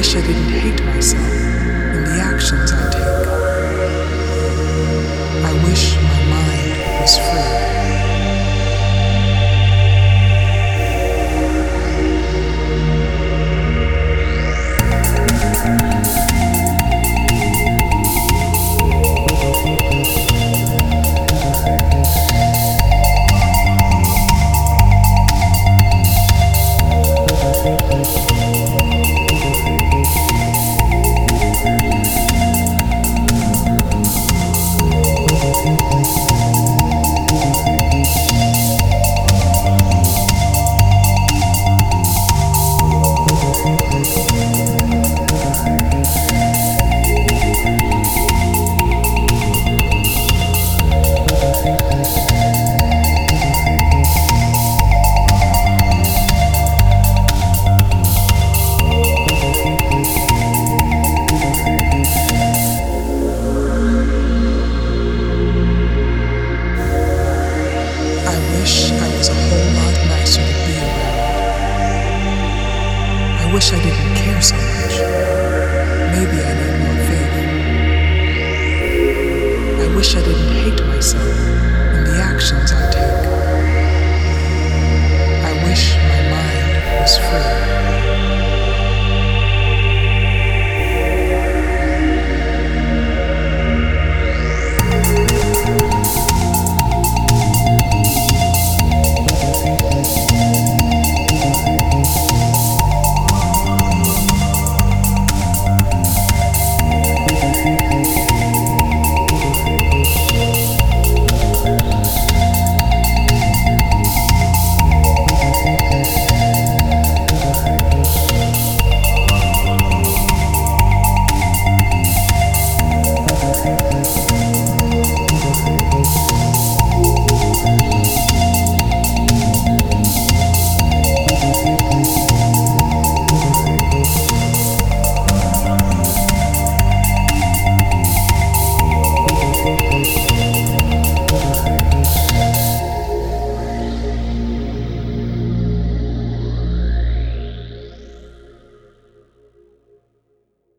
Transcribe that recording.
wish I didn't hate myself in the actions I take. I wish I didn't care so much. Maybe I need more faith. I wish I didn't hate myself